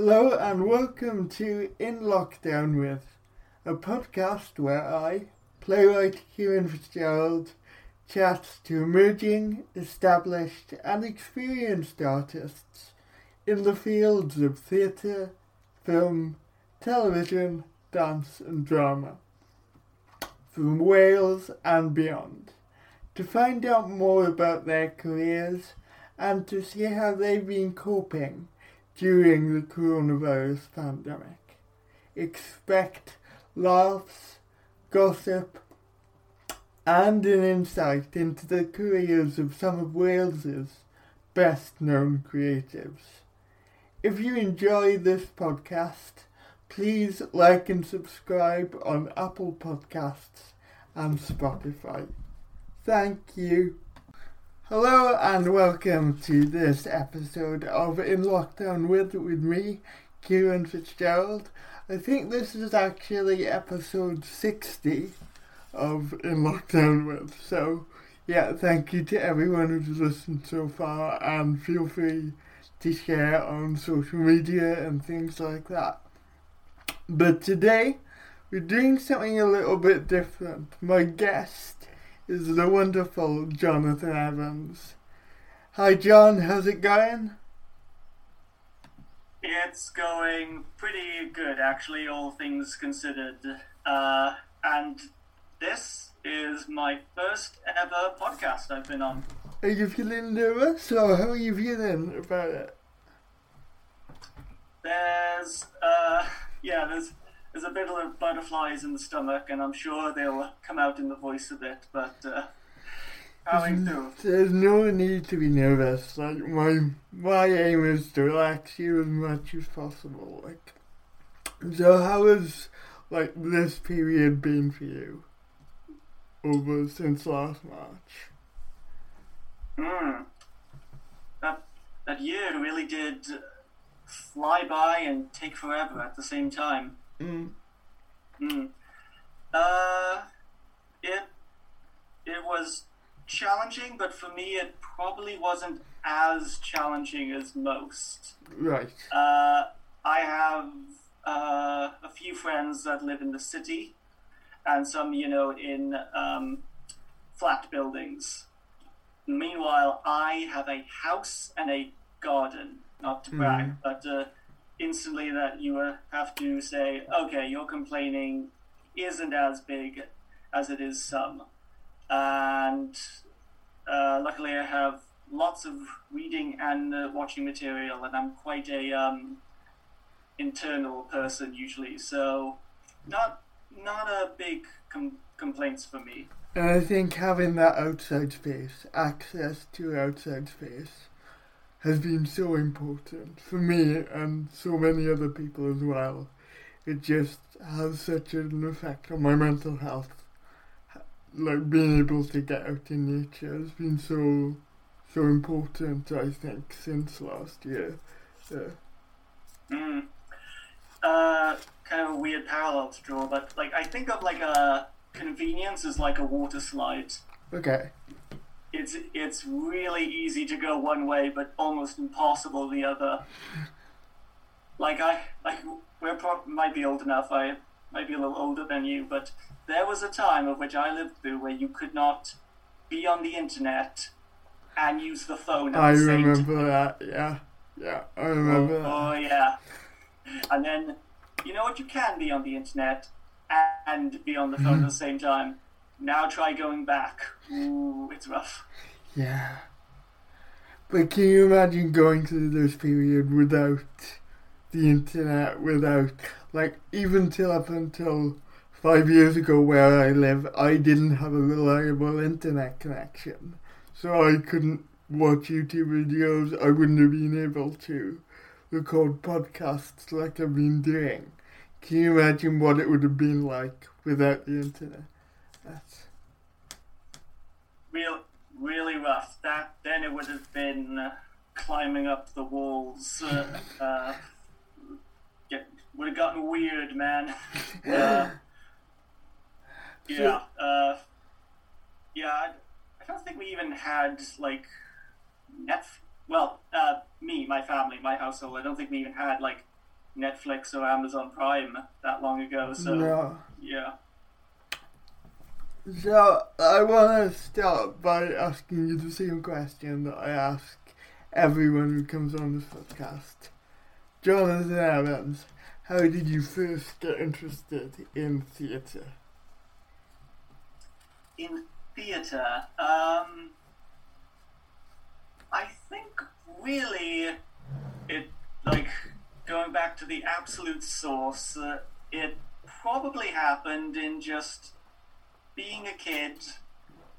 Hello and welcome to In Lockdown With, a podcast where I, playwright Kieran Fitzgerald, chats to emerging, established and experienced artists in the fields of theatre, film, television, dance and drama, from Wales and beyond, to find out more about their careers and to see how they've been coping during the coronavirus pandemic. Expect laughs, gossip, and an insight into the careers of some of Wales's best known creatives. If you enjoy this podcast, please like and subscribe on Apple Podcasts and Spotify. Thank you. Hello and welcome to this episode of In Lockdown With with me, Kieran Fitzgerald. I think this is actually episode 60 of In Lockdown With. So, yeah, thank you to everyone who's listened so far and feel free to share on social media and things like that. But today, we're doing something a little bit different. My guest is the wonderful Jonathan Evans. Hi, John. How's it going? It's going pretty good, actually, all things considered. Uh, and this is my first ever podcast I've been on. Are you feeling nervous, or how are you feeling about it? There's, uh, yeah, there's there's a bit of butterflies in the stomach, and I'm sure they'll come out in the voice a bit. But uh, having through. There's no need to be nervous. Like my my aim is to relax you as much as possible. Like, so how has like this period been for you? Over since last March. Hmm. That that year really did fly by and take forever at the same time. Mm. Mm. Uh, it it was challenging, but for me, it probably wasn't as challenging as most. Right. Uh, I have uh, a few friends that live in the city, and some, you know, in um, flat buildings. Meanwhile, I have a house and a garden. Not to brag, but uh, instantly that you uh, have to say, okay, your complaining isn't as big as it is some. And uh, luckily, I have lots of reading and uh, watching material, and I'm quite a um, internal person usually, so not not a big com- complaints for me. And I think having that outside space, access to outside space, has been so important for me and so many other people as well. It just has such an effect on my mental health. Like being able to get out in nature has been so so important. I think since last year. Yeah. Mm. Uh, kind of a weird parallel to draw, but like I think of like a convenience as like a water slide. Okay. It's it's really easy to go one way, but almost impossible the other. Like I like we're pro- might be old enough. I might be a little older than you, but there was a time of which I lived through where you could not be on the internet and use the phone. At I the same remember that. Yeah. Yeah. I remember oh, that. Oh yeah. And then you know what? You can be on the internet and be on the phone at the same time. Now try going back. Ooh, it's rough. Yeah. But can you imagine going through this period without the internet, without, like, even till up until five years ago where I live, I didn't have a reliable internet connection. So I couldn't watch YouTube videos, I wouldn't have been able to record podcasts like I've been doing. Can you imagine what it would have been like without the internet? That's Real, really rough. That then it would have been uh, climbing up the walls. Uh, uh, get, would have gotten weird, man. Uh, yeah. Uh, yeah. I, I don't think we even had like net. Well, uh, me, my family, my household. I don't think we even had like Netflix or Amazon Prime that long ago. So No. yeah. So I want to start by asking you the same question that I ask everyone who comes on this podcast. Jonathan Evans, how did you first get interested in theatre? in theatre, um, I think really it like going back to the absolute source. Uh, it probably happened in just being a kid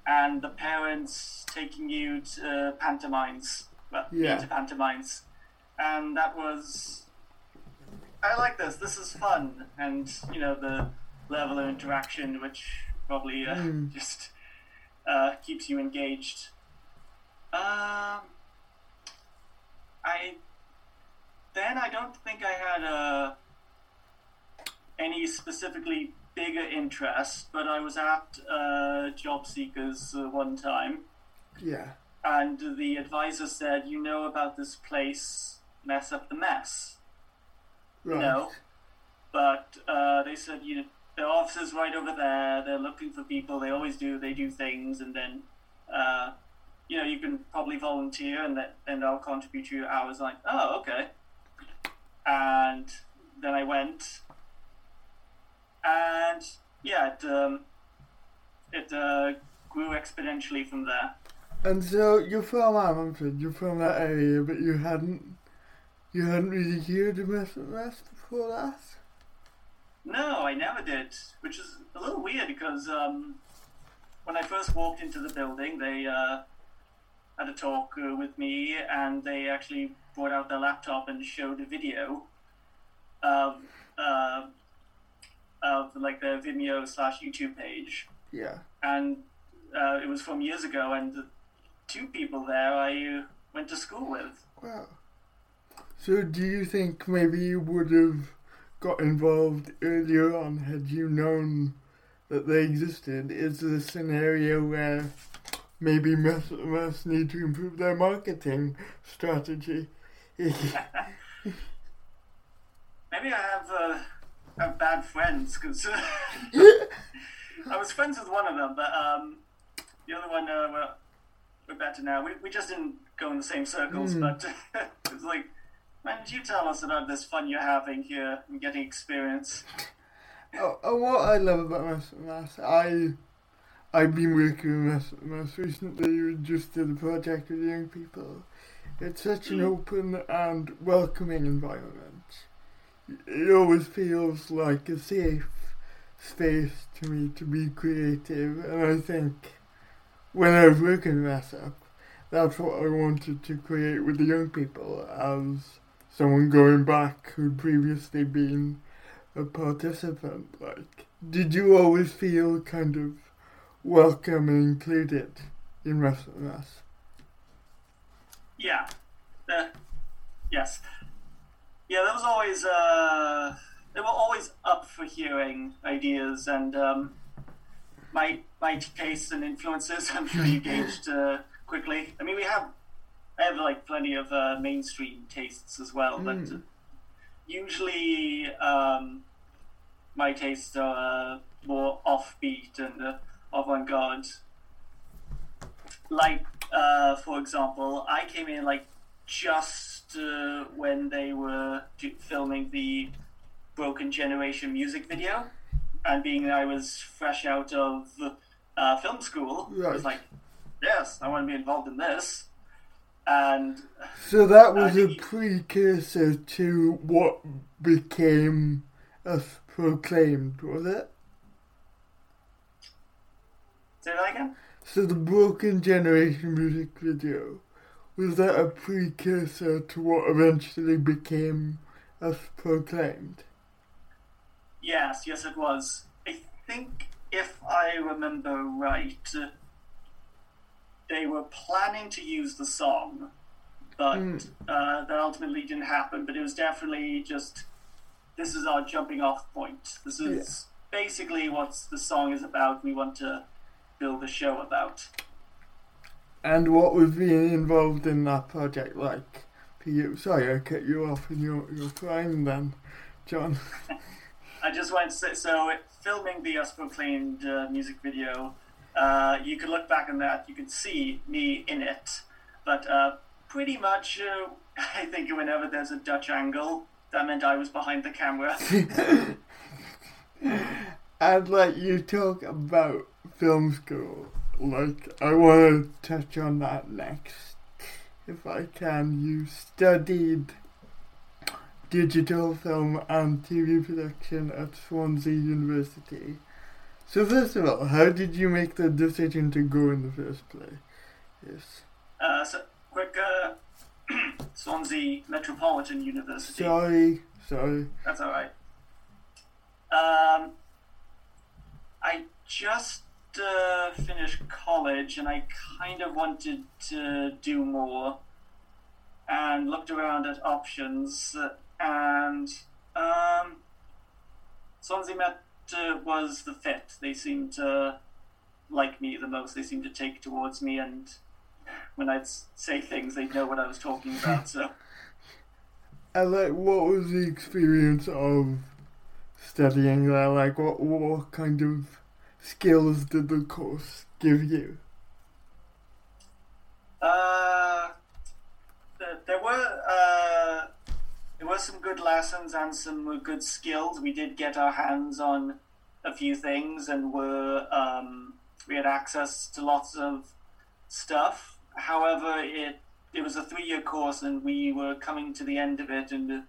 and the parents taking you to pantomimes, well, Yeah. to pantomimes, and that was. I like this. This is fun, and you know the level of interaction, which probably uh, Mm. just uh, keeps you engaged. Um, I then I don't think I had uh, any specifically bigger interest, but I was at uh, Job Seekers uh, one time, Yeah. and the advisor said, "You know about this place, mess up the mess." Right. No. But uh, they said you know, their office is right over there. They're looking for people. They always do. They do things, and then uh, you know you can probably volunteer, and that and I'll contribute to your hours. Like, oh, okay. And then I went, and yeah, it um, it uh, grew exponentially from there. And so you're from Ammanford, you're from that area, but you hadn't you hadn't really heard of Mess Up The Mess before that? No, I never did, which is a little weird because um, when I first walked into the building, they uh, had a talk uh, with me, and they actually brought out their laptop and showed a video of uh, of like their Vimeo slash YouTube page, Yeah. and uh, it was from years ago, and the two people there I went to school with. Wow. So do you think maybe you would have got involved earlier on had you known that they existed? Is there a scenario where maybe Messenger need to improve their marketing strategy? Maybe I have uh, have bad friends because I was friends with one of them, but um, the other one uh, we're, we're better now. We, we just didn't go in the same circles, Mm. but it was like, man, did you tell us about this fun you're having here and getting experience? Oh, and what I love about Messenger I I've been working with Messenger recently. We just did a project with young people. It's such an Mm. open and welcoming environment. It always feels like a safe space to me to be creative, and I think when I was working up, that's what I wanted to create with the young people as someone going back who'd previously been a participant. Like, did you always feel kind of welcome and included in Wrestling Mass? Yeah. Uh, yes. Yeah, there was always uh, they were always up for hearing ideas and um, my my tastes and influences. I'm sure you gauged uh, quickly. I mean, we have I have like plenty of uh, mainstream tastes as well, but Mm. usually um, my tastes are uh, more offbeat and uh, avant-garde. Like, uh, for example, I came in like just uh, when they were filming the Broken Generation music video, and being that I was fresh out of uh, film school, I was like, yes, I want to be involved in this. And So that was a precursor to what became us proclaimed, was it? say that again. So the Broken Generation music video was that a precursor to what eventually became us proclaimed? Yes, yes, it was. I think, if I remember right, they were planning to use the song, but Mm. uh, that ultimately didn't happen. But it was definitely just this is our jumping off point. This is basically what the song is about. We want to build a show about. And what was being involved in that project like? for you. Sorry, I cut you off in your, your prime then, John. I just went say, so filming the Us Proclaimed uh, music video, uh, you could look back on that, you could see me in it, but uh, pretty much, uh, I think whenever there's a Dutch angle, that meant I was behind the camera. I'd let you talk about film school. Like, I want to touch on that next. If I can, you studied digital film and TV production at Swansea University. So first of all, how did you make the decision to go in the first place? Yes. Uh, so, quick, uh, Swansea Metropolitan University. Sorry, sorry. That's all right. Um, I just uh, finished college and I kind of wanted to do more and looked around at options and um, Swansea Met uh, was the fit. They seemed to like me the most. They seemed to take towards me and when I'd say things, they'd know what I was talking about. So. And like, what was the experience of studying there? Like, what what kind of skills did the course give you? Uh, there, there were uh, there were some good lessons and some good skills. We did get our hands on a few things, and were um, we had access to lots of stuff. However, it it was a three year course, and we were coming to the end of it, and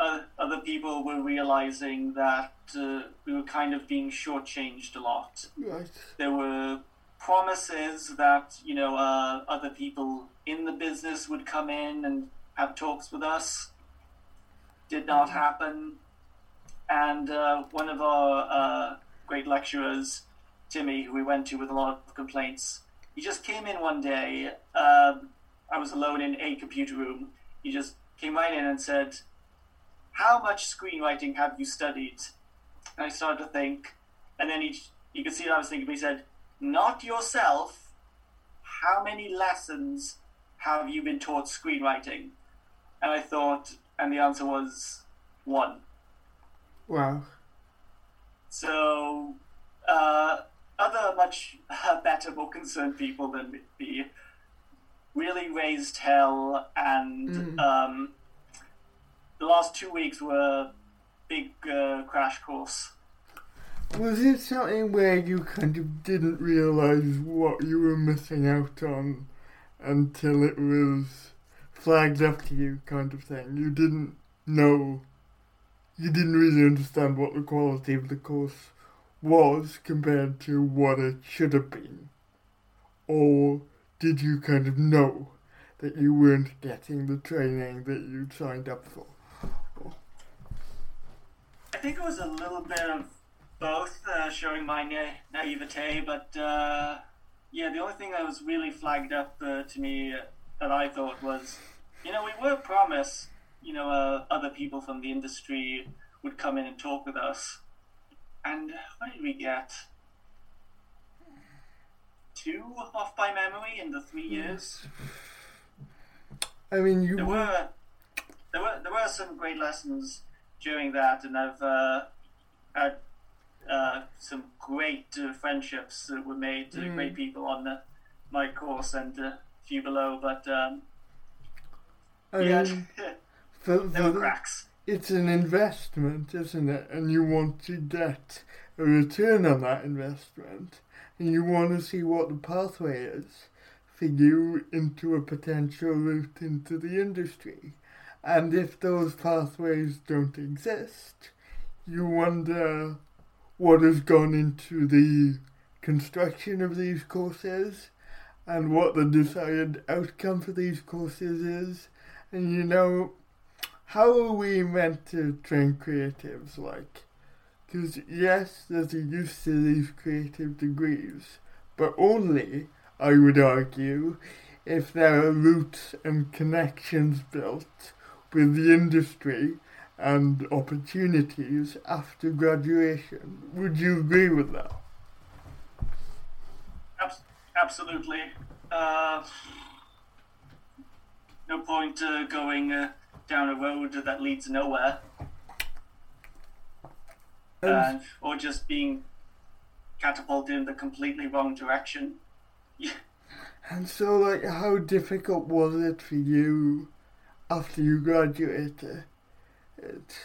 other people were realizing that uh, we were kind of being shortchanged a lot. Right. There were promises that you know uh, other people in the business would come in and have talks with us. Did not happen, and uh, one of our uh, great lecturers, Timmy, who we went to with a lot of complaints, he just came in one day. Um, I was alone in a computer room. He just came right in and said, "How much screenwriting have you studied?" And I started to think, and then he, you could see what I was thinking. But he said, "Not yourself. How many lessons have you been taught screenwriting?" And I thought, and the answer was one. Wow. So, uh, other much uh, better, more concerned people than me really raised hell, and Mm. um, the last two weeks were big uh, crash course. Was it something where you kind of didn't realize what you were missing out on until it was flagged up to you, kind of thing? You didn't know, you didn't really understand what the quality of the course was compared to what it should have been? Or did you kind of know that you weren't getting the training that you'd signed up for? I think it was a little bit of both, uh, showing my na- naivete, but uh, yeah, the only thing that was really flagged up uh, to me that I thought was, you know, we were promised, you know, uh, other people from the industry would come in and talk with us, and what did we get? Two off by memory in the three years. I mean, you There were there were there were some great lessons during that, and I've uh, had uh, some great uh, friendships that were made. Uh, Mm. Great people on the, my course and uh, a few below, but um, I yeah, mean, for, were cracks. it's an investment, isn't it? And you want to get a return on that investment, and you want to see what the pathway is for you into a potential route into the industry. And if those pathways don't exist, you wonder what has gone into the construction of these courses and what the desired outcome for these courses is. And you know, how are we meant to train creatives like? Because yes, there's a use to these creative degrees, but only, I would argue, if there are roots and connections built with the industry and opportunities after graduation. Would you agree with that? Absolutely. Uh, no point uh, going uh, down a road that leads nowhere, And and, or just being catapulted in the completely wrong direction. And so, like, how difficult was it for you after you graduated? It,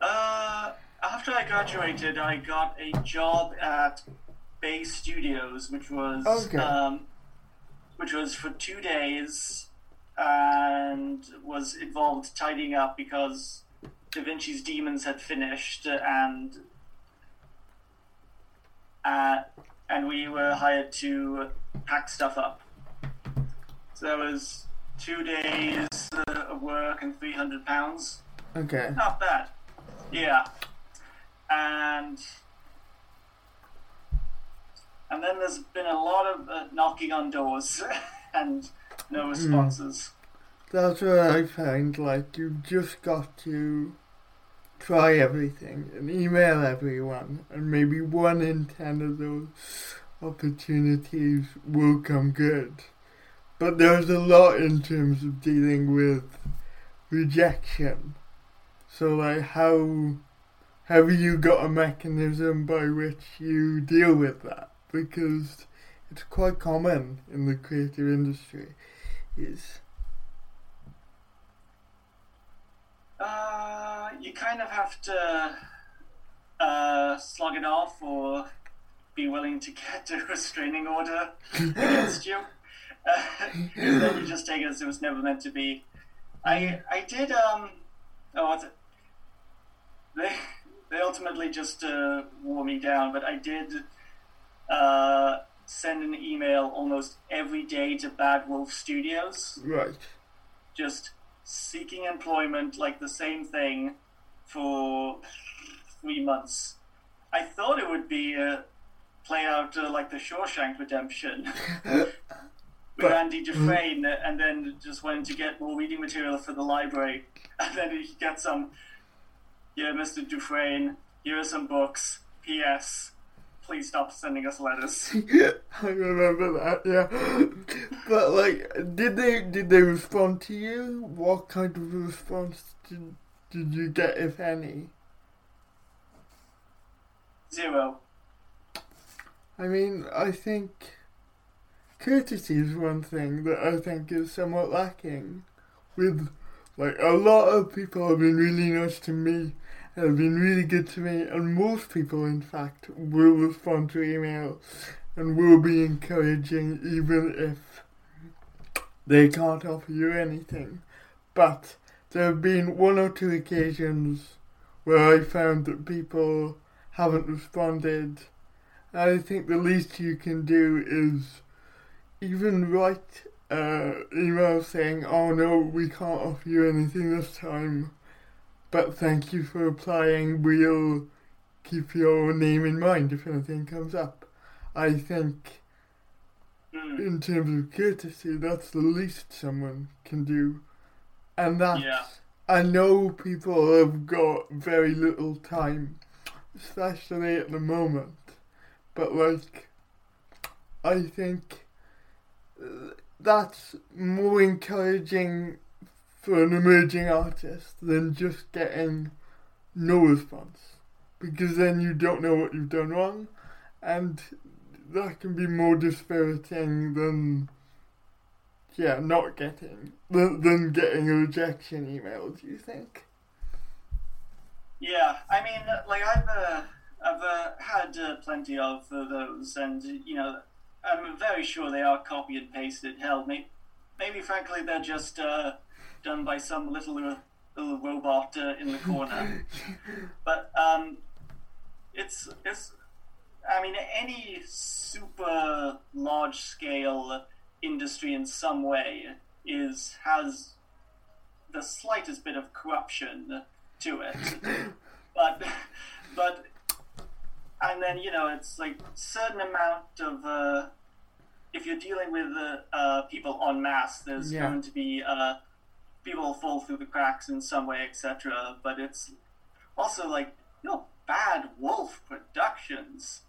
Uh, after I graduated, I got a job at Bay Studios, which was Okay. um, which was for two days, and was involved tidying up because Da Vinci's Demons had finished, and uh, and we were hired to pack stuff up. So that was two days of work and three hundred pounds. okay. Not bad. Yeah. And and then there's been a lot of uh, knocking on doors and no responses. That's what I find. Like, you've just got to try everything and email everyone, and maybe one in ten of those opportunities will come good. But there's a lot in terms of dealing with rejection. So, like, how have you got a mechanism by which you deal with that? Because it's quite common in the creative industry. Is Uh, you kind of have to uh, slug it off or be willing to get a restraining order against you. Then you just take it as it was never meant to be. I I did um oh what's it? They they ultimately just uh, wore me down, but I did uh, send an email almost every day to Bad Wolf Studios right. just seeking employment, like the same thing, for three months. I thought it would be uh, play out uh, like the Shawshank Redemption with But- Andy mm. Dufresne, uh, and then just went to get more reading material for the library, and then he gets some. Yeah, Mr. Dufresne, here are some books. P.S. Please stop sending us letters. I remember that, yeah. But like, did they did they respond to you? What kind of response did did you get, if any? Zero. I mean, I think courtesy is one thing that I think is somewhat lacking. With like a lot of people have been really nice to me, have been really good to me, and most people, in fact, will respond to email and will be encouraging, even if they can't offer you anything. But there have been one or two occasions where I found that people haven't responded. I think the least you can do is even write uh, email saying, "Oh no, we can't offer you anything this time, but thank you for applying. We'll keep your name in mind if anything comes up." I think, Hmm. in terms of courtesy, that's the least someone can do, and that's. Yeah. I know people have got very little time, especially at the moment. But like, I think that's more encouraging for an emerging artist than just getting no response, because then you don't know what you've done wrong, and that can be more dispiriting than yeah, not getting than, than getting a rejection email. Do you think? Yeah, I mean, like I've uh, I've uh, had uh, plenty of those, and you know, I'm very sure they are copy and pasted. Hell, maybe, maybe frankly they're just uh, done by some little uh, little robot uh, in the corner. but um, it's it's. I mean, any super large scale industry in some way is has the slightest bit of corruption to it but but and then you know it's like certain amount of uh, if you're dealing with uh, uh, people en masse there's Yeah. going to be uh, people fall through the cracks in some way etc but it's also like you know bad wolf productions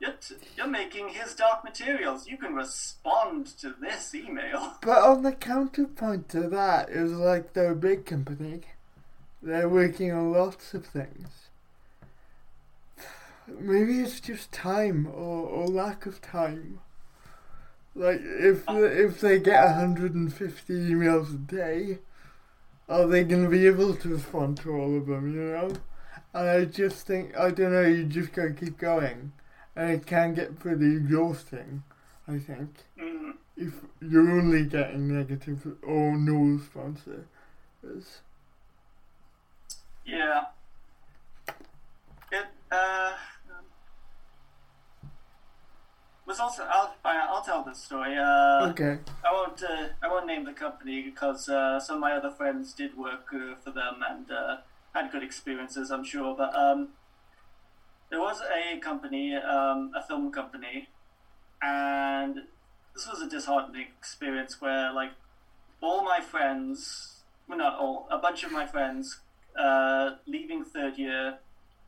you're, t- you're making his dark materials. You can respond to this email. But on the counterpoint to that is like they're a big company. They're working on lots of things. Maybe it's just time or, or lack of time. Like if if they get 150 emails a day, are they going to be able to respond to all of them? You know, and I just think I don't know. You just gotta keep going, and it can get pretty exhausting. I think Mm. if you're only getting negative or no responses. Yeah. It uh was also I'll I'll tell this story. Uh, Okay. I won't uh, I won't name the company because uh, some of my other friends did work uh, for them and uh, had good experiences, I'm sure. But um, there was a company, um, a film company, and this was a disheartening experience where like all my friends, well not all, a bunch of my friends, uh, leaving third year,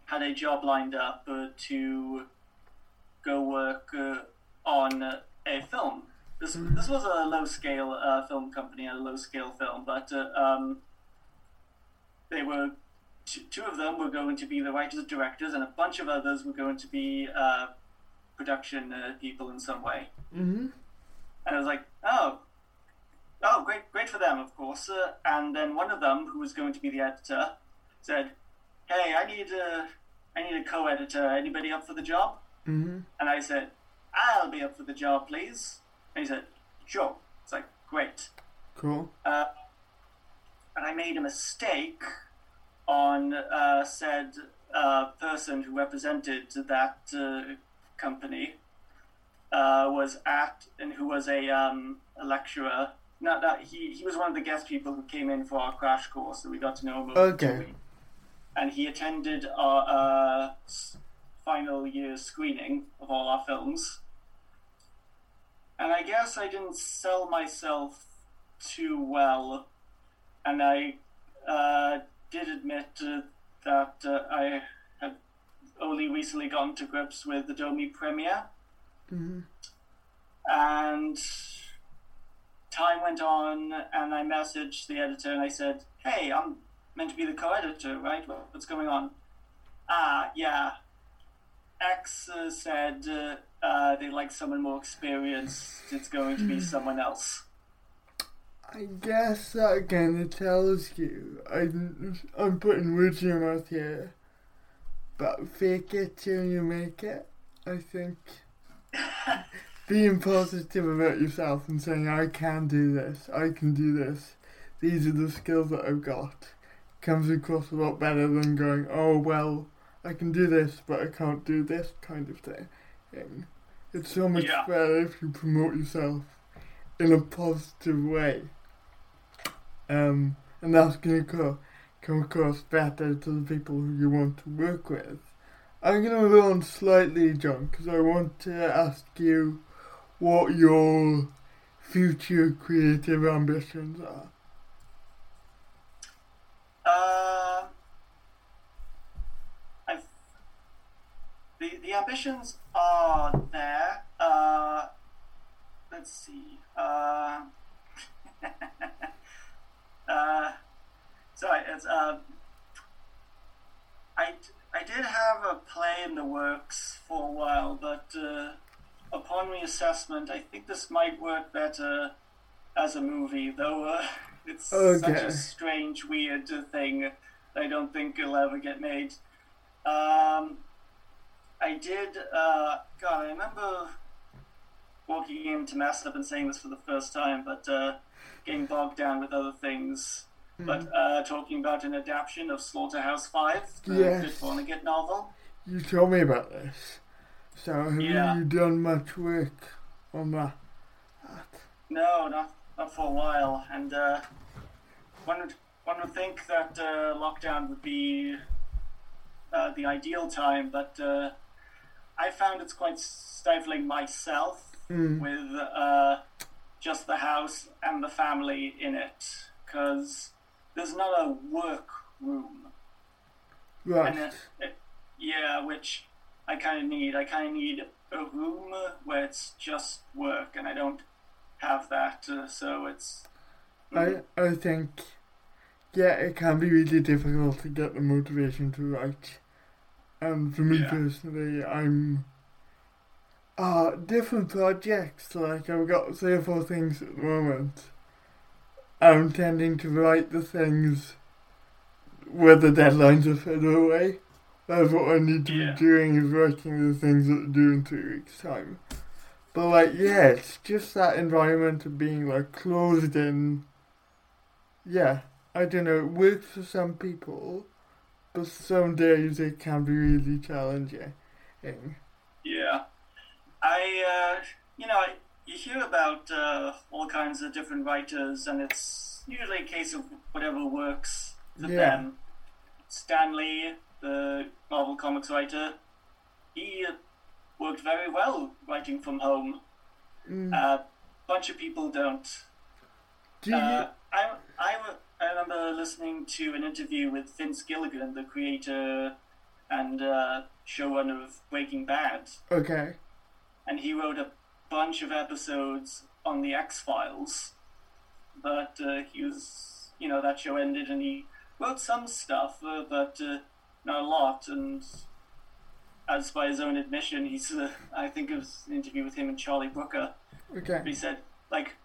had a job lined up uh, to go work uh, on uh, a film. This this was a low scale uh, film company, a low scale film, but uh, um, they were two, two of them were going to be the writers directors, and a bunch of others were going to be uh, production uh, people in some way. Mhm. And I was like, oh, oh, great, great for them, of course. Uh, and then one of them, who was going to be the editor, said, "Hey, I need a, I need a co-editor. Anybody up for the job?" Mhm. And I said, "I'll be up for the job, please." And he said, "Sure." It's like, great. Cool. Uh, and I made a mistake on uh, said uh, person who represented that uh, company uh, was at and who was a, um, a lecturer. Not that he he was one of the guest people who came in for our crash course, so we got to know him Okay. And he attended our uh, final year screening of all our films. And I guess I didn't sell myself too well, and I uh, did admit uh, that uh, I had only recently gotten to grips with the Adobe Premiere, Mhm. and time went on, and I messaged the editor and I said, "Hey, I'm meant to be the co-editor, right? What's going on?" Ah, yeah. X uh, said uh, uh, they like someone more experienced. It's going to be someone else. I guess that kind of tells you. I, I'm putting words in your mouth here. But fake it till you make it. I think being positive about yourself and saying, I can do this, I can do this, these are the skills that I've got, comes across a lot better than going, oh, well, I can do this, but I can't do this kind of thing. It's so much Yeah. better if you promote yourself in a positive way. Um, and that's going to co- come across better to the people who you want to work with. I'm going to move on slightly, John, because I want to ask you what your future creative ambitions are. Uh, I the are there. Uh, let's see. Uh, uh, sorry, it's uh, I I did have a play in the works for a while, but uh, upon reassessment, I think this might work better as a movie, though. Uh, it's such a strange, weird thing. I don't think it'll ever get made. Um, I did. Uh, God, I remember walking into to up and saying this for the first time, but uh, getting bogged down with other things. But uh, talking about an adaptation of Slaughterhouse Five, the Yes. Kurt Vonnegut novel. You told me about this. So have Yeah. you done much work on that? No, not not for a while. And uh, one would one would think that uh, lockdown would be uh, the ideal time, but uh, I found it's quite stifling myself Mm. with uh, just the house and the family in it, because there's not a work room. And Right. it, it, yeah, which I kind of need. I kind of need a room where it's just work, and I don't have that, uh, so it's. I I think yeah, it can be really difficult to get the motivation to write. And for me Yeah. personally, I'm uh different projects. Like I've got three or four things at the moment. I'm tending to write the things where the deadlines are further away. That's what I need to Yeah. be doing is writing the things that are due in two weeks' time. But like yeah, it's just that environment of being like closed in yeah, I don't know, it works for some people, but some days it can be really challenging. Yeah. I, uh, you know, you hear about uh, all kinds of different writers, and it's usually a case of whatever works for Yeah. them. Stan Lee, the Marvel Comics writer, he worked very well writing from home. Mm. A uh, bunch of people don't. Do you, Uh, I, I, I remember listening to an interview with Vince Gilligan, the creator and uh, showrunner of Breaking Bad, okay. and he wrote a bunch of episodes on the X Files. But uh, he was, you know, that show ended, and he wrote some stuff, uh, but uh, not a lot. And as by his own admission, he's, uh, I think it was an interview with him and Charlie Brooker. Okay. He said, like,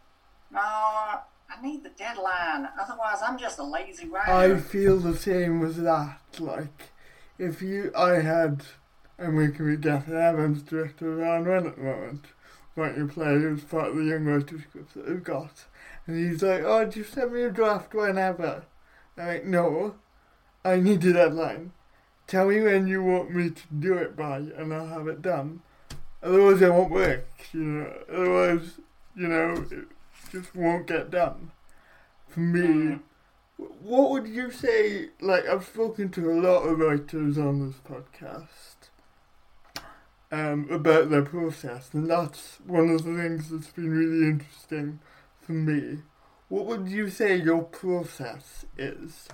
no, I need the deadline. Otherwise, I'm just a lazy writer. I feel the same as that. Like, if you, I had, I'm working with Gavin Evans, director of One at the moment, writing you play as part of the Young Writers Group that we've got. And he's like, oh, just send me a draft whenever. I'm like, no, I need a deadline. Tell me when you want me to do it by, and I'll have it done. Otherwise, it won't work. You know. Otherwise, you know, just won't get done. For me, Mm. what would you say? Like, I've spoken to a lot of writers on this podcast um, about their process, and that's one of the things that's been really interesting for me. What would you say your process is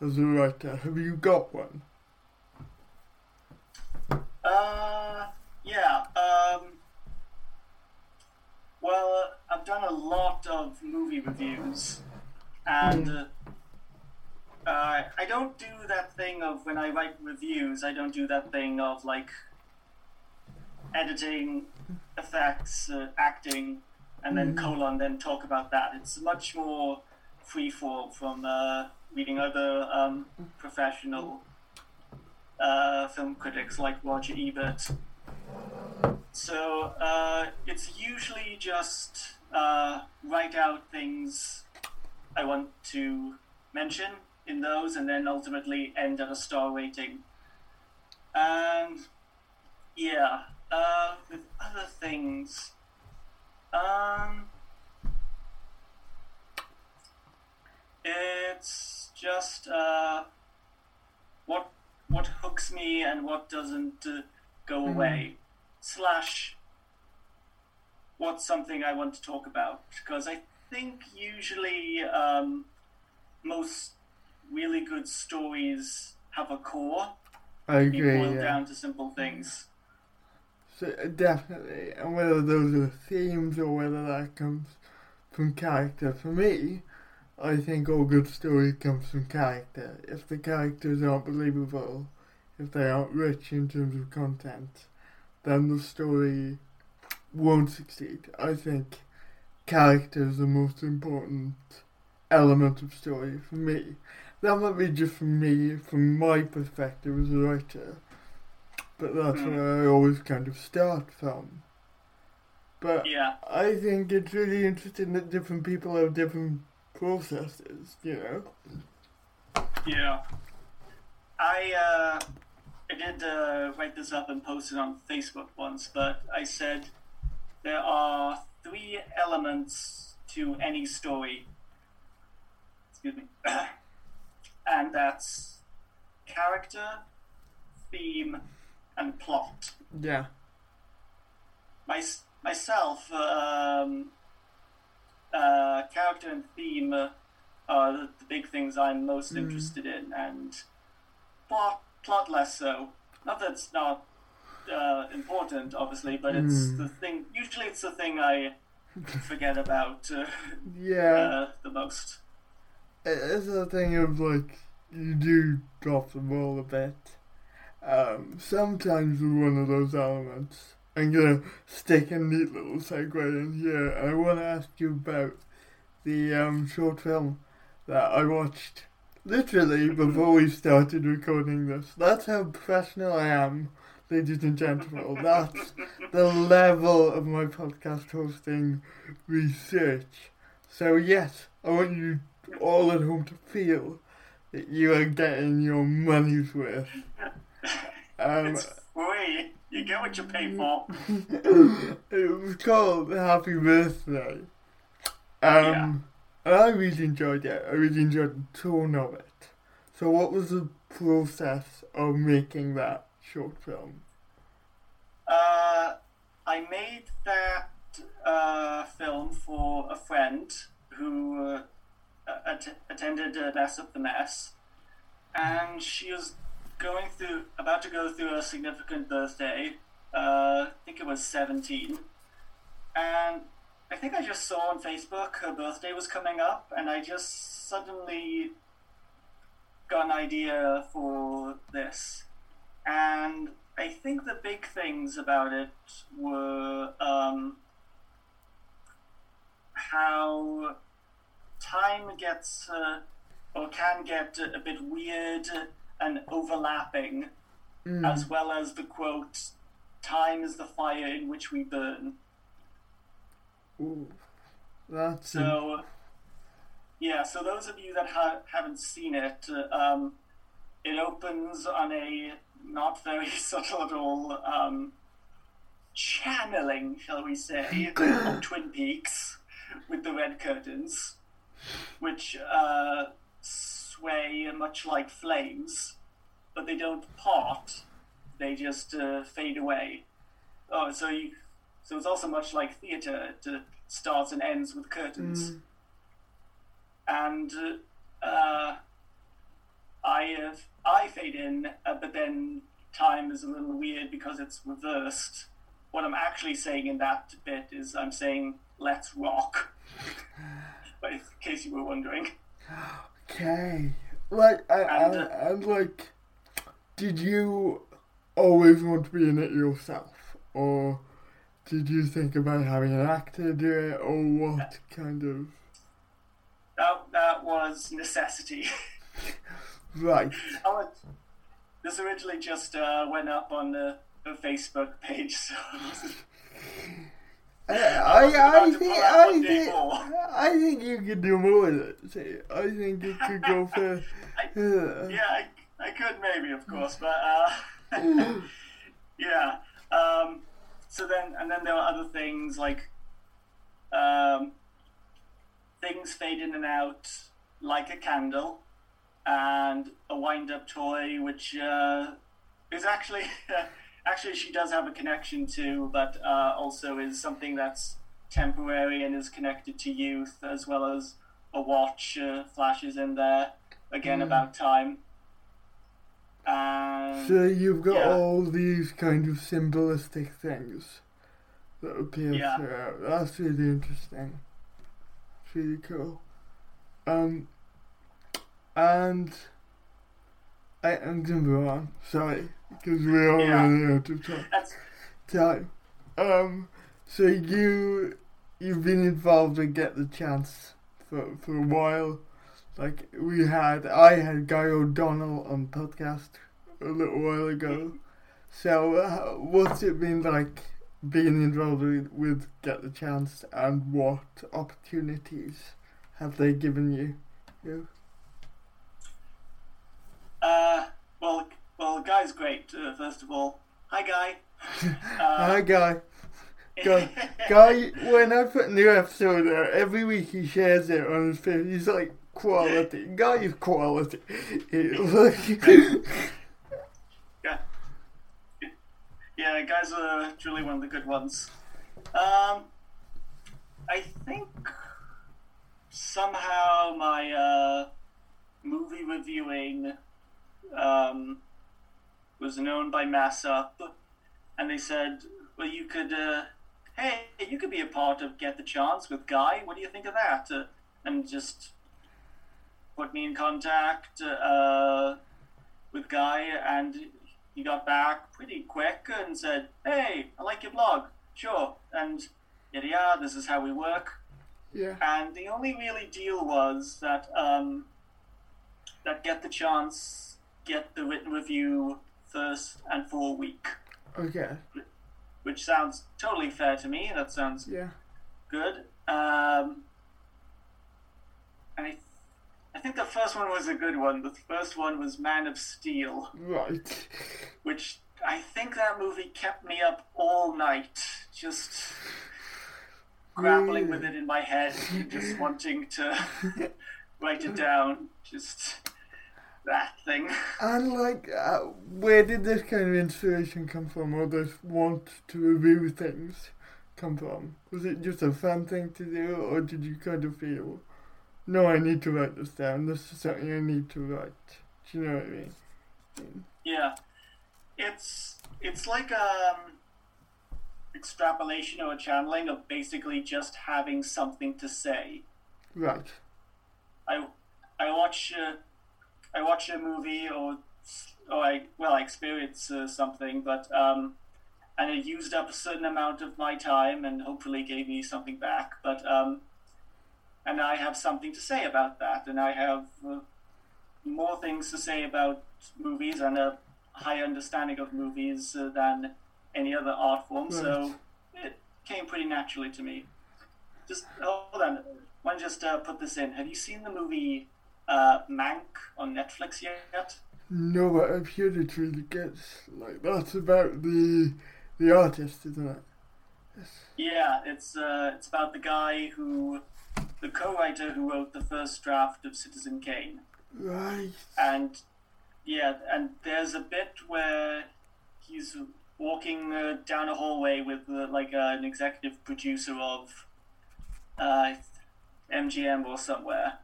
as a writer? Have you got one? Uh, yeah. Um, well, I've done a lot of movie reviews, and uh, uh, I don't do that thing of when I write reviews. I don't do that thing of like editing, effects, uh, acting, and then Mhm. colon, then talk about that. It's much more freeform from uh, reading other um, professional uh, film critics like Roger Ebert. So uh, it's usually just uh, write out things I want to mention in those, and then ultimately end at a star rating. And yeah, uh, with other things, um, it's just uh, what what hooks me and what doesn't uh, go away. Slash, what's something I want to talk about? Because I think usually um, most really good stories have a core. I agree. boiled Yeah. down to simple things. So, uh, definitely, and whether those are themes or whether that comes from character, for me, I think all good story comes from character. If the characters aren't believable, if they aren't rich in terms of content, then the story won't succeed. I think character is the most important element of story for me. That might be just from me, from my perspective as a writer, but that's Mm. where I always kind of start from. But Yeah, I think it's really interesting that different people have different processes, you know? yeah. I uh, I did uh, write this up and post it on Facebook once, but I said there are three elements to any story. Excuse me. and that's character, theme, and plot. Yeah. My, myself, um, uh, character and theme are the, the big things I'm most Mm. interested in, and plot, plot less so. Not that it's not uh, important, obviously, but it's Mm. the thing. Usually, it's the thing I forget about uh, Yeah. uh, the most. It's a thing of like you do drop the ball a bit. Um, sometimes with one of those elements, I'm gonna stick a neat little segue in here. I want to ask you about the um, short film that I watched literally before we started recording this. That's how professional I am, ladies and gentlemen. That's the level of my podcast hosting research. So yes, I want you all at home to feel that you are getting your money's worth. Um, it's free. You get what you pay for. it was called Happy Birthday. Um, and I really enjoyed it. I really enjoyed the tone of it. So, what was the process of making that short film? Uh, I made that uh, film for a friend who uh, at- attended uh, Mess Up the Mess, and she was going through, about to go through a significant birthday. Uh, I think it was 17. And I think I just saw on Facebook her birthday was coming up, and I just suddenly got an idea for this. And I think the big things about it were um, how time gets uh, or can get a bit weird and overlapping, Mm. as well as the quote, "Time is the fire in which we burn." Ooh, that's So, yeah. So those of you that ha- haven't seen it, uh, um, it opens on a not very subtle at all um, channeling, shall we say, of Twin Peaks with the red curtains, which uh, sway much like flames, but they don't part; they just uh, fade away. Oh, so you, so it's also much like theatre. It uh, starts and ends with curtains Mm. and uh, I uh, I fade in, uh, but then time is a little weird because it's reversed. What I'm actually saying in that bit is I'm saying let's rock. but in case you were wondering, okay. Like, I, And, I, uh, and like, did you always want to be in it yourself, or did you think about having an actor do it, or what kind of? that that was necessity. Right. I was, this originally just uh, went up on the, the Facebook page, so I, I, I think, I think. I think you could do more with it. I think you could go for. I- uh, yeah, I, I could maybe, of course, but uh, yeah. Um, so then, and then there were other things like um, things fade in and out like a candle, and a wind-up toy, which uh, is actually actually she does have a connection to, but uh, also is something that's temporary and is connected to youth, as well as a watch uh, flashes in there again Mm. about time. And So you've got Yeah. all these kind of symbolistic things that appear Yeah. throughout. That's really interesting. It's really cool. Um, and I, I'm gonna move on. Sorry, because we're Yeah. already out of time. that's time. Um, so you you've been involved in Get the Chance for for a while. Like we had, I had Guy O'Donnell on podcast a little while ago. So uh, what's it been like being involved with, with Get the Chance, and what opportunities have they given you? you? Uh, well, well, Guy's great. Uh, first of all, hi, Guy. Uh, Hi, Guy. Guy, Guy, when I put a new episode out, every week he shares it on his page. He's like, quality. Guy is quality. Yeah, yeah, Guy's are truly one of the good ones. Um, I think somehow my uh, movie reviewing um, was known by Mess Up, and they said, "Well, you could, uh, hey, you could be a part of Get the Chance with Guy. What do you think of that?" Uh, and just put me in contact uh, with Guy, and he got back pretty quick and said, "Hey, I like your blog. Sure." And yada yada. This is how we work. Yeah. And the only really deal was that um, that get the chance, get the written review first and for a week, Okay. which sounds totally fair to me. That sounds Yeah. good. Um, and I, I think the first one was a good one. The first one was Man of Steel, Right. which I think that movie kept me up all night, just grappling with it in my head, just wanting to write it down. Just that thing. And like, uh, where did this kind of inspiration come from, or this want to review things come from? Was it just a fun thing to do, or did you kind of feel, no, I need to write this down. This is something I need to write. Do you know what I mean? Yeah, it's it's like um extrapolation or a channeling of basically just having something to say. Right. I I watch uh, I watch a movie or or I well I experience uh, something, but um, and it used up a certain amount of my time and hopefully gave me something back. But um, and I have something to say about that, and I have uh, more things to say about movies and a higher understanding of movies uh, than any other art form. So it came pretty naturally to me. Just hold on. Want to just uh, put this in? Have you seen the movie uh, Mank on Netflix yet? No, but I've heard it really gets like that's about the the artist, isn't it? Yes. Yeah, it's uh, it's about the guy who, the co-writer who wrote the first draft of Citizen Kane, Right. and yeah, and there's a bit where he's walking uh, down a hallway with uh, like uh, an executive producer of uh, MGM or somewhere,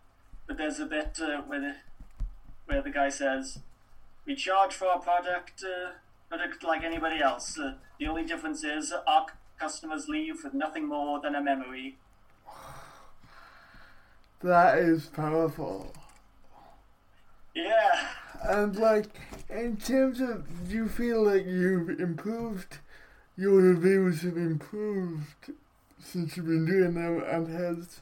but there's a bit uh, where the, where the guy says, "We charge for our product, uh, product like anybody else. Uh, the only difference is our customers leave with nothing more than a memory." That is powerful. Yeah. And like, in terms of, do you feel like you've improved? Your reviews have improved since you've been doing them, and has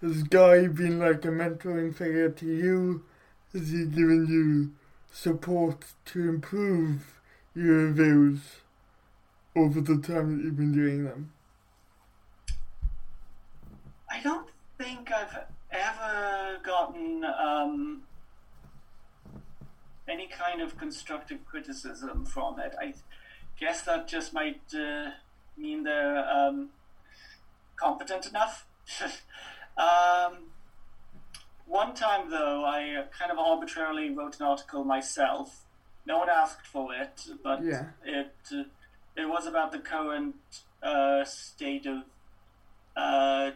has Guy been like a mentoring figure to you? Has he given you support to improve your reviews over the time that you've been doing them? I don't think I've ever gotten um, any kind of constructive criticism from it. I guess that just might uh, mean they're um, competent enough. um, one time, though, I kind of arbitrarily wrote an article myself. No one asked for it, but Yeah. it uh, it was about the current uh, state of uh,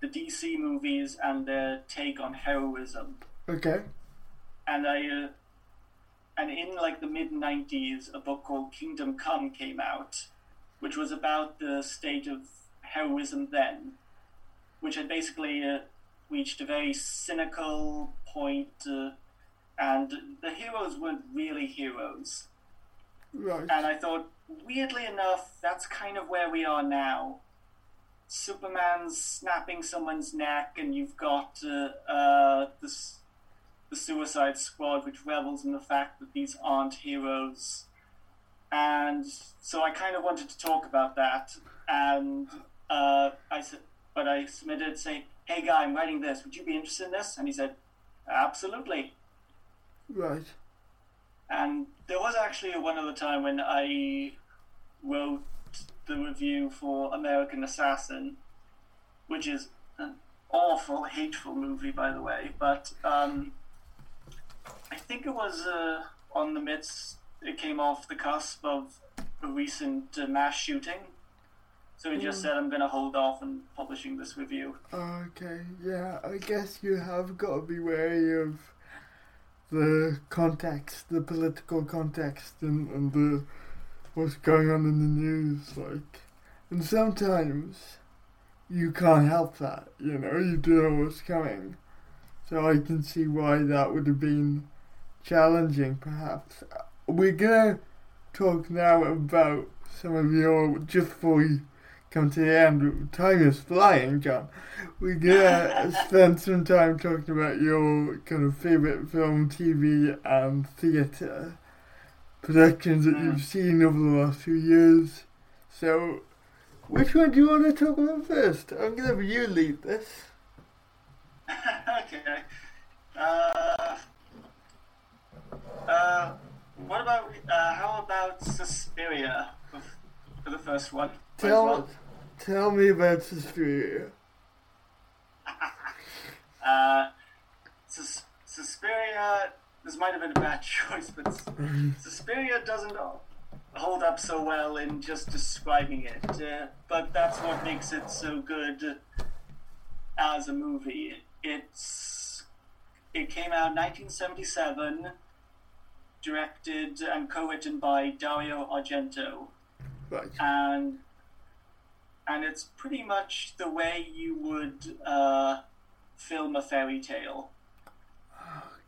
the DC movies and their take on heroism. Okay. And I, uh, and in like the mid '90s, a book called Kingdom Come came out, which was about the state of heroism then, which had basically uh, reached a very cynical point, uh, and the heroes weren't really heroes. Right. And I thought, weirdly enough, that's kind of where we are now. Superman's snapping someone's neck, and you've got uh, uh, this, the Suicide Squad, which revels in the fact that these aren't heroes. And so I kind of wanted to talk about that, and uh, I said, but I submitted, say, "Hey guy, I'm writing this. Would you be interested in this?" And he said, "Absolutely." Right. And there was actually one other time when I wrote the review for American Assassin, which is an awful, hateful movie, by the way. But um, I think it was uh, on the midst, it came off the cusp of a recent uh, mass shooting. So he just said, I'm going to hold off on publishing this review. Okay, yeah, I guess you have got to be wary of the context, the political context, and, and the what's going on in the news, like, and sometimes you can't help that, you know, you don't know what's coming. So I can see why that would have been challenging, perhaps. We're gonna talk now about some of your, just for we come to the end, time is flying, John. We're gonna spend some time talking about your kind of favourite film, TV, and theatre productions that you've seen over the last few years. So, which one do you want to talk about first? I'm gonna have you lead this. okay. Uh, uh, what about uh, how about Suspiria for the first one? Tell, tell me about Suspiria. Uh, Sus- Suspiria. This might have been a bad choice, but Suspiria doesn't hold up so well in just describing it. Uh, but that's what makes it so good as a movie. It's it came out in 1977, directed and co-written by Dario Argento Right. and and it's pretty much the way you would uh, film a fairy tale,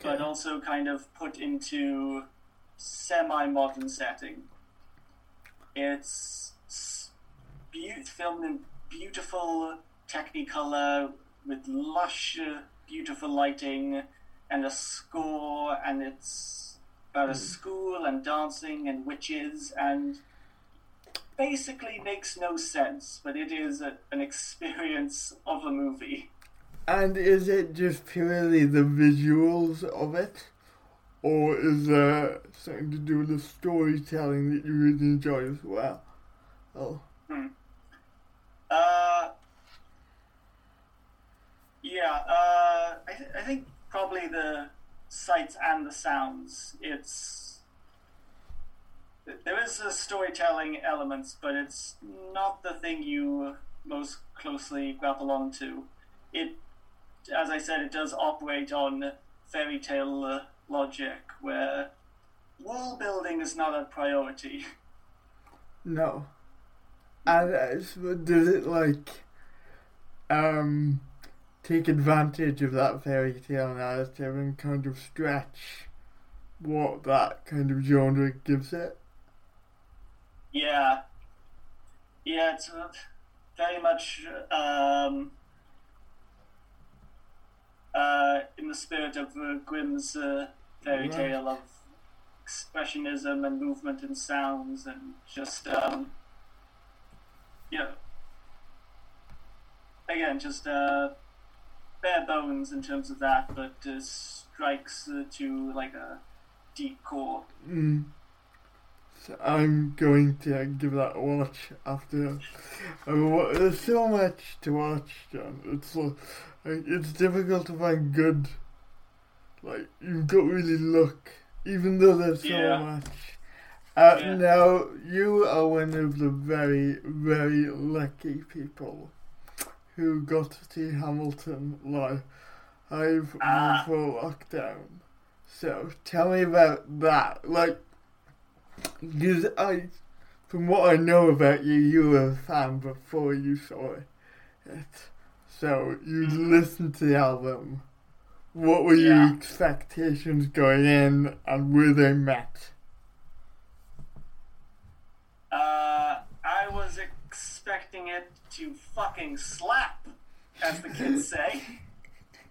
but also kind of put into semi-modern setting. It's filmed in beautiful Technicolor with lush, beautiful lighting and a score, and it's about a school and dancing and witches and basically makes no sense, but it is a, an experience of a movie. And is it just purely the visuals of it? Or is there something to do with the storytelling that you really enjoy as well? Oh, Uh, yeah, uh, I, th- I think probably the sights and the sounds. It's there is a storytelling elements, but it's not the thing you most closely grapple onto. It, as I said, it does operate on fairy tale uh, logic, where world building is not a priority. no. And uh, does it like um take advantage of that fairy tale narrative and kind of stretch what that kind of genre gives it? Yeah. Yeah, it's uh, very much um, uh, in the spirit of uh, Grimm's uh, fairy Right. tale of expressionism and movement and sounds and just, um, yeah. Again, just uh, bare bones in terms of that, but uh, strikes uh, to like a deep core. Mm. I'm going to give that a watch after. I wa- there's so much to watch, John. It's so, like, it's difficult to find good. Like you've got to really look, even though there's so Yeah. much. Uh, Yeah. Now you are one of the very, very lucky people who got to see Hamilton live. I've Ah. before lockdown. So tell me about that. Like, because I, from what I know about you, you were a fan before you saw it. So you Mhm. listened to the album. What were Yeah. your expectations going in, and were they met? Uh, I was expecting it to fucking slap, as the kids say.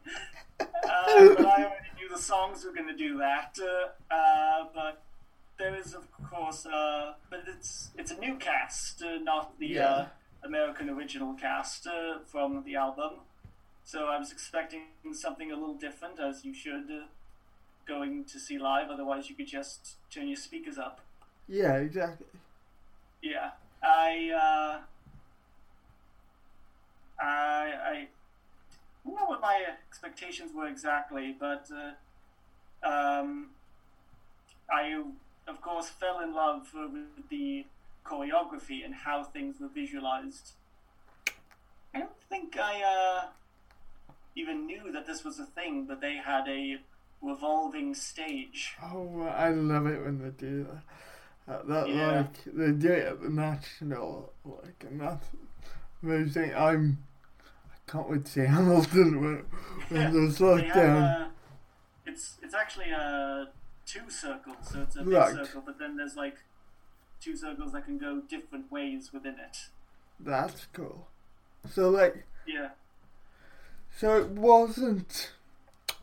uh, but I already knew the songs were going to do that. Uh, uh, but there is, of course, uh, but it's it's a new cast, uh, not the Yeah. uh, American original cast uh, from the album. So I was expecting something a little different, as you should, uh, going to see live. Otherwise, you could just turn your speakers up. Yeah, exactly. Yeah, I, uh, I, I don't know what my expectations were exactly, but uh, um, I, of course, fell in love with the choreography and how things were visualized. I don't think I uh, even knew that this was a thing, but they had a revolving stage. Oh, I love it when they do that. Uh, that Yeah. like they do it at the national, like, and that's amazing. I'm I can't wait to see Hamilton when, when Yeah, there's have, lockdown. uh, it's it's actually uh, two circles, so it's a big Right. circle, but then there's like two circles that can go different ways within it. That's cool. So like, Yeah. so it wasn't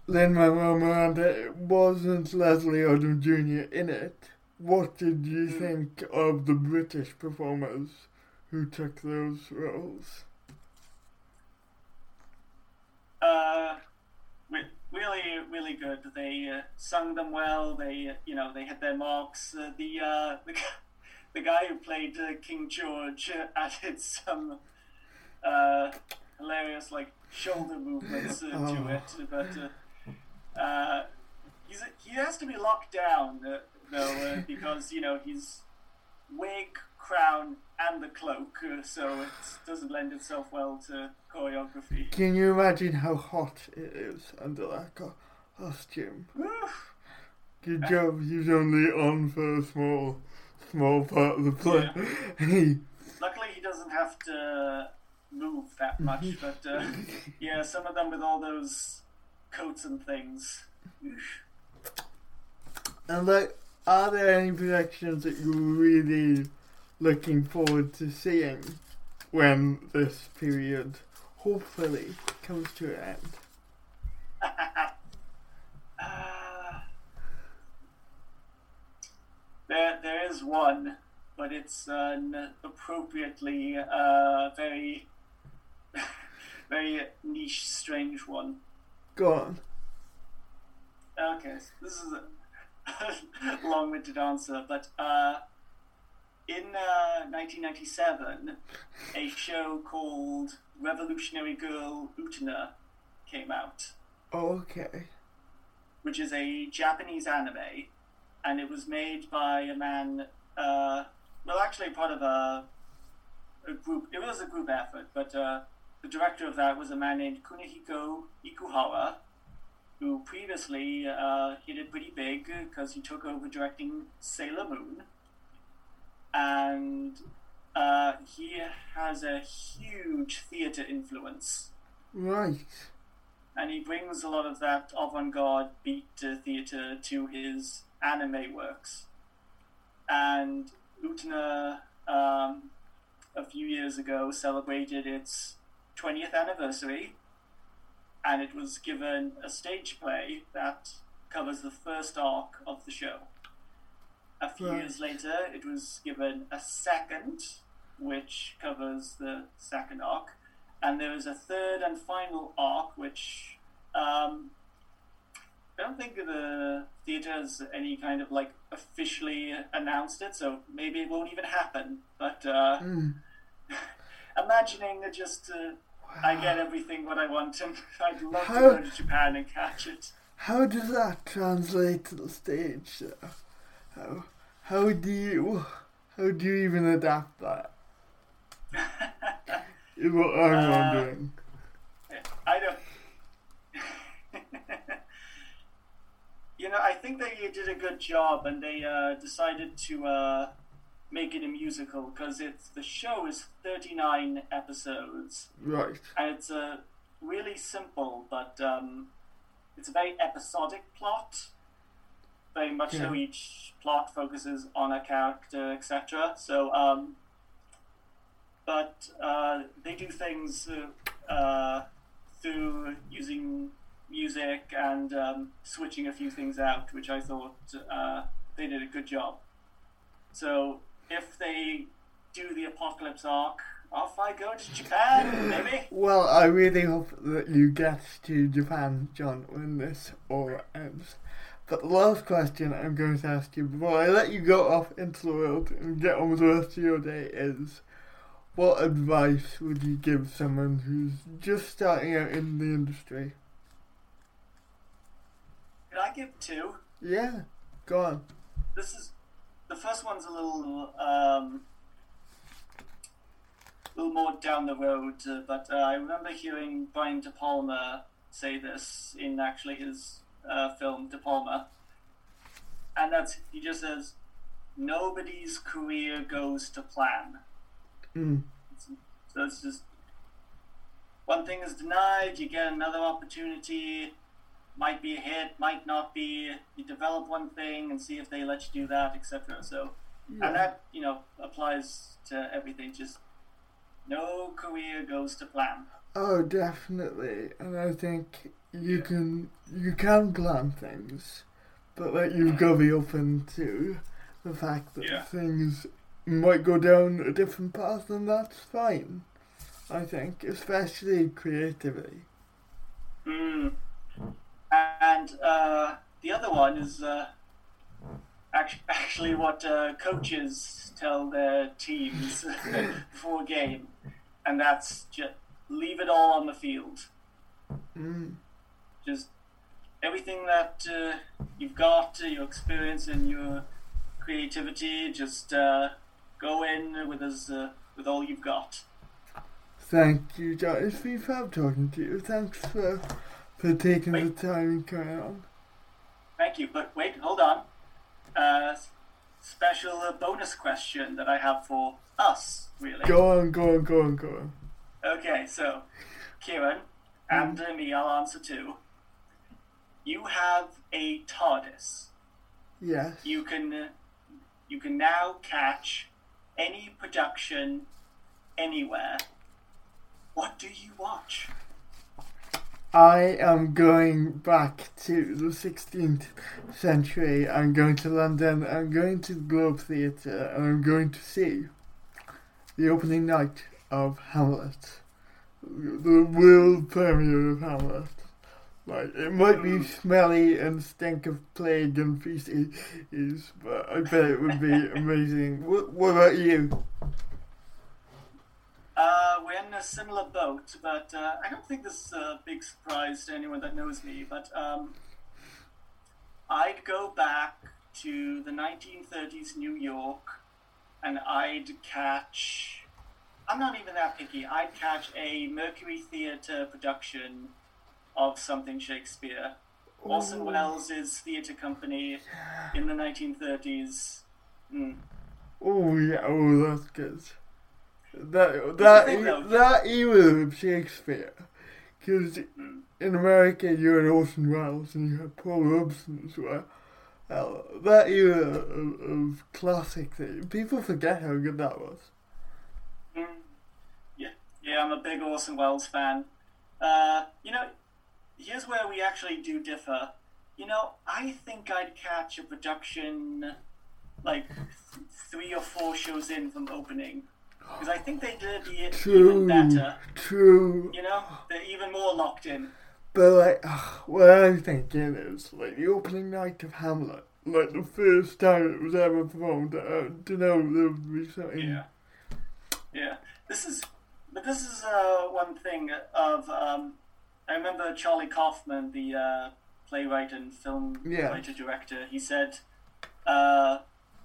Lin Manuel Miranda. It wasn't Leslie Odom Jr. in it. What did you Hmm. think of the British performers who took those roles? Uh, re- really, good. They uh, sung them well. They, uh, you know, they hit their marks. Uh, the, uh, the the guy who played uh, King George uh, added some uh, hilarious like shoulder movements uh, to Oh. it, but uh, uh, he's he has to be locked down uh, though uh, because you know he's wig, crown, and the cloak, uh, so it doesn't lend itself well to choreography. Can you imagine how hot it is under that costume? Good job, he's only on for a small, small part of the play. Luckily, he doesn't have to move that much, but uh, yeah, some of them with all those coats and things. and like, are there any productions that you're really looking forward to seeing when this period hopefully comes to an end? Uh, there, there is one, but it's an appropriately uh, very, very niche, strange one. Go on. Okay, so this is a long-winded answer, but uh, in uh, 1997, a show called Revolutionary Girl Utena came out, Okay. which is a Japanese anime, and it was made by a man. Uh, well, actually, part of a, a group. It was a group effort, but uh, the director of that was a man named Kunihiko Ikuhara, who previously uh, he did pretty big because he took over directing Sailor Moon, and uh, he has a huge theater influence, Right. and he brings a lot of that avant-garde beat uh, theater to his anime works. And Utena, um, a few years ago, celebrated its 20th anniversary, and it was given a stage play that covers the first arc of the show. A few Right. years later, it was given a second, which covers the second arc, and there is a third and final arc, which um, I don't think the theatre has any kind of like officially announced it, so maybe it won't even happen. But uh, Mm. imagining that just uh, I get everything what I want, and I'd love to go to Japan and catch it. How does that translate to the stage? How how do you how do you even adapt that? Is what I'm Uh, wondering. I don't. You know, I think they did a good job, and they uh, decided to uh, make it a musical because it's the show is thirty nine episodes, Right. and it's a really simple, but um, it's a very episodic plot. Very much so, each plot focuses on a character, etc. So, um, but uh, they do things uh, uh, through using music and um, switching a few things out, which I thought uh, they did a good job. So, if they do the apocalypse arc, off I go to Japan, maybe. Well, I really hope that you get to Japan, John, when this all ends. But the last question I'm going to ask you before I let you go off into the world and get on with the rest of your day is what advice would you give someone who's just starting out in the industry? Can I give two? Yeah, go on. This is the first one's a little um, a little more down the road, uh, but uh, I remember hearing Brian De Palma say this in actually his uh, film De Palma, and that's he just says, nobody's career goes to plan. Mm. So it's just one thing is denied, you get another opportunity. Might be a hit, might not be. You develop one thing and see if they let you do that, etc. So, Yeah. and that you know applies to everything. Just no career goes to plan. Oh, definitely. And I think you can you can plan things, but like you've got to be open to the fact that Yeah. things might go down a different path, and that's fine. I think, especially creatively. Mm. And uh, the other one is uh, act- actually what uh, coaches tell their teams before a game, and that's just leave it all on the field. Mm. Just everything that uh, you've got, uh, your experience and your creativity, just uh, go in with uh, with all you've got. Thank you, John. It's been fun talking to you. Thanks for taking Wait. the time and coming on. Thank you. But wait, hold on. Uh, special uh, bonus question that I have for us, really. Go on, go on, go on, go on. Okay, so Kieran and uh, me, I'll answer too. You have a TARDIS. Yes. You can uh, you can now catch any production anywhere. What do you watch? I am going back to the 16th century. I'm going to London. I'm going to the Globe Theatre, and I'm going to see the opening night of Hamlet, the world premiere of Hamlet. Like it might be smelly and stink of plague and feces, but I bet it would be amazing. What, what about you? Uh, we're in a similar boat, but uh, I don't think this is a big surprise to anyone that knows me. But um, I'd go back to the 1930s New York, and I'd catch. I'm not even that picky. I'd catch a Mercury Theatre production of something Shakespeare. Orson Ooh. Welles' theatre company in the 1930s. Mm. Oh yeah, oh that's good. That that thing, e- that era of Shakespeare, because in America you had Orson Welles and you had Paul Robeson as well. Uh, that era of, of classic thing, people forget how good that was. Mm. Yeah, yeah, I'm a big Orson Welles fan. Uh, you know, here's where we actually do differ. You know, I think I'd catch a production like th- three or four shows in from opening because I think they did it True, even better. true. You know, they're even more locked in. But like, ugh, what I'm thinking is like the opening night of Hamlet, like the first time it was ever performed. I don't know, there would be something. Yeah, yeah. This is, but this is uh, one thing of. Um, I remember Charlie Kaufman, the uh, playwright and film Yeah. writer director. He said, uh,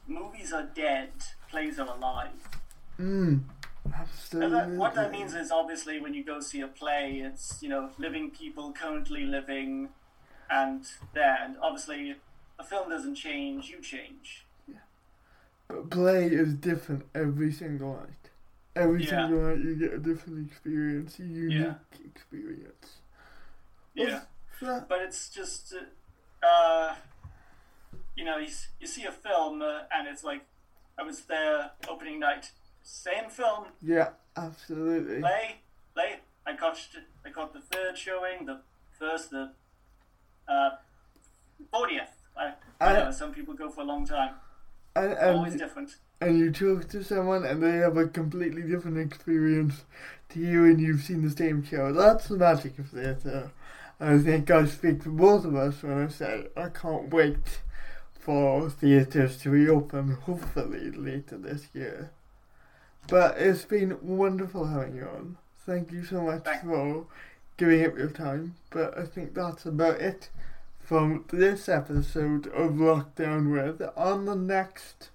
"Movies are dead, plays are alive." Mm, And that, what that means is obviously when you go see a play, it's you know living people currently living, and there. And obviously, a film doesn't change; you change. Yeah. But play is different every single night. Every Yeah. single night you get a different experience, a unique experience. Yeah. But it's just uh, uh you know you, you see a film uh, and it's like i was there opening night same film yeah, absolutely. play play i caught i caught the third showing the first the uh 40th I, I I- know some people go for a long time And, and always different and you talk to someone and they have a completely different experience to you and you've seen the same show. That's the magic of theatre. I think I speak for both of us when I say I can't wait for theatres to reopen, hopefully later this year. But it's been wonderful having you on. Thank you so much Thank- for giving up your time. But I think that's about it from this episode of Lockdown With. On the next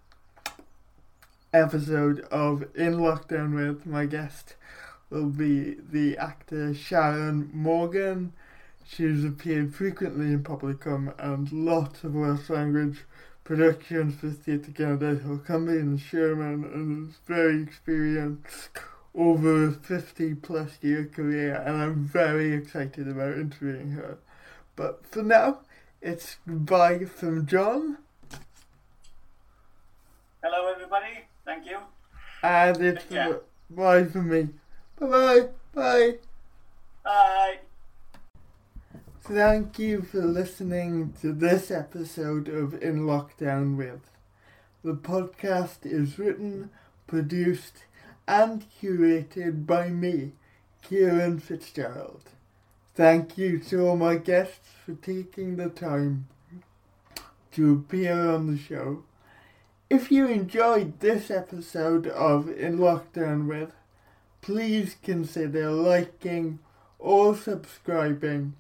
episode of In Lockdown With, my guest will be the actor Sharon Morgan. She's appeared frequently in Pobol y Cwm and lots of Welsh language Theatre Canada. He'll come in Sherman and is very experienced over a 50 plus year career and I'm very excited about interviewing her. But for now, it's goodbye from John. Hello, everybody. Thank you. And it's Take care. bye from me. Bye bye. Bye. Bye. Thank you for listening to this episode of In Lockdown With. The podcast is written, produced, and curated by me, Kieran Fitzgerald. Thank you to all my guests for taking the time to appear on the show. If you enjoyed this episode of In Lockdown With, please consider liking or subscribing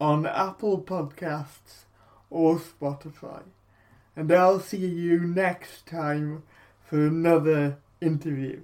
on Apple Podcasts or Spotify. And I'll see you next time for another interview.